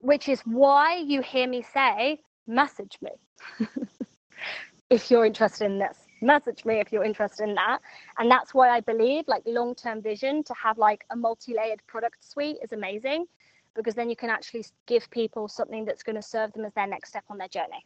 which is why you hear me say, message me if you're interested in this. Message me if you're interested in that. And that's why I believe like long term vision to have like a multi layered product suite is amazing because then you can actually give people something that's going to serve them as their next step on their journey.